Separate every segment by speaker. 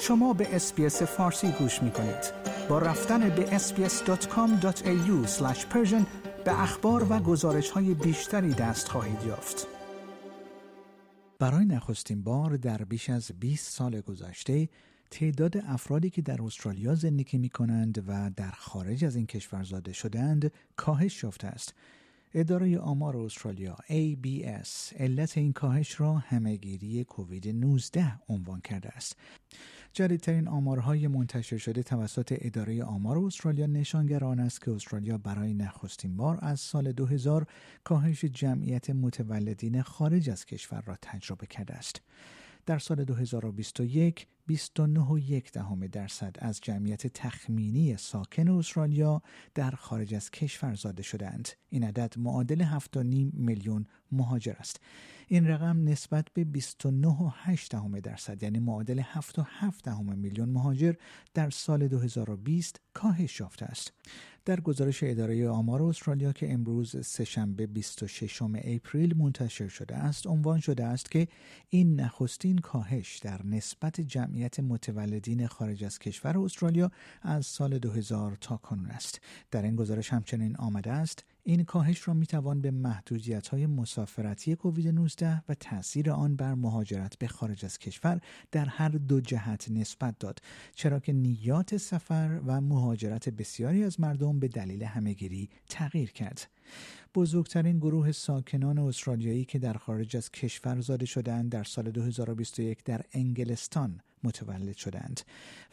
Speaker 1: شما به اسپیس فارسی گوش می کنید. با رفتن به sbs.com.au به اخبار و گزارش های بیشتری دست خواهید یافت. برای نخستین بار در بیش از 20 سال گذشته تعداد افرادی که در استرالیا زندگی می کنند و در خارج از این کشور زاده شدند کاهش یافته است. اداره آمار استرالیا ABS علت این کاهش را همهگیری کووید 19 عنوان کرده است. جدیدترین آمارهای منتشر شده توسط اداره آمار استرالیا نشانگر آن است که استرالیا برای نخستین بار از سال 2000 کاهش جمعیت متولدین خارج از کشور را تجربه کرده است. در سال 2021 29.1 دهم درصد از جمعیت تخمینی ساکن استرالیا در خارج از کشور زاده شدند. این عدد معادل 7.5 میلیون مهاجر است. این رقم نسبت به 29.8 دهم درصد یعنی معادل 7.7 دهم میلیون مهاجر در سال 2020 کاهش یافته است. در گزارش اداره آمار استرالیا که امروز سهشنبه 26 اپریل منتشر شده است عنوان شده است که این نخستین کاهش در نسبت جمعیت متولدین خارج از کشور استرالیا از سال 2000 تا کنون است. در این گزارش همچنین آمده است این کاهش را می توان به محدودیت های مسافرتی کووید 19 و تاثیر آن بر مهاجرت به خارج از کشور در هر دو جهت نسبت داد چرا که نیات سفر و مهاجرت بسیاری از مردم به دلیل همهگیری تغییر کرد. بزرگترین گروه ساکنان استرالیایی که در خارج از کشور زاده شدند در سال 2021 در انگلستان متولد شدند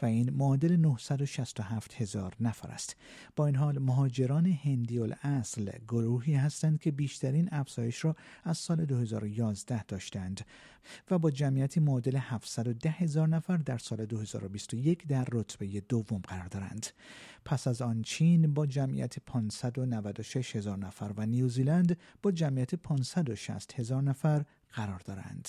Speaker 1: و این معادل 967 هزار نفر است با این حال مهاجران هندی اصل گروهی هستند که بیشترین افزایش را از سال 2011 داشتند و با جمعیتی معادل 710 هزار نفر در سال 2021 در رتبه دوم قرار دارند پس از آن چین با جمعیت 596 هزار نفر و نیوزیلند با جمعیت 560 هزار نفر قرار دارند.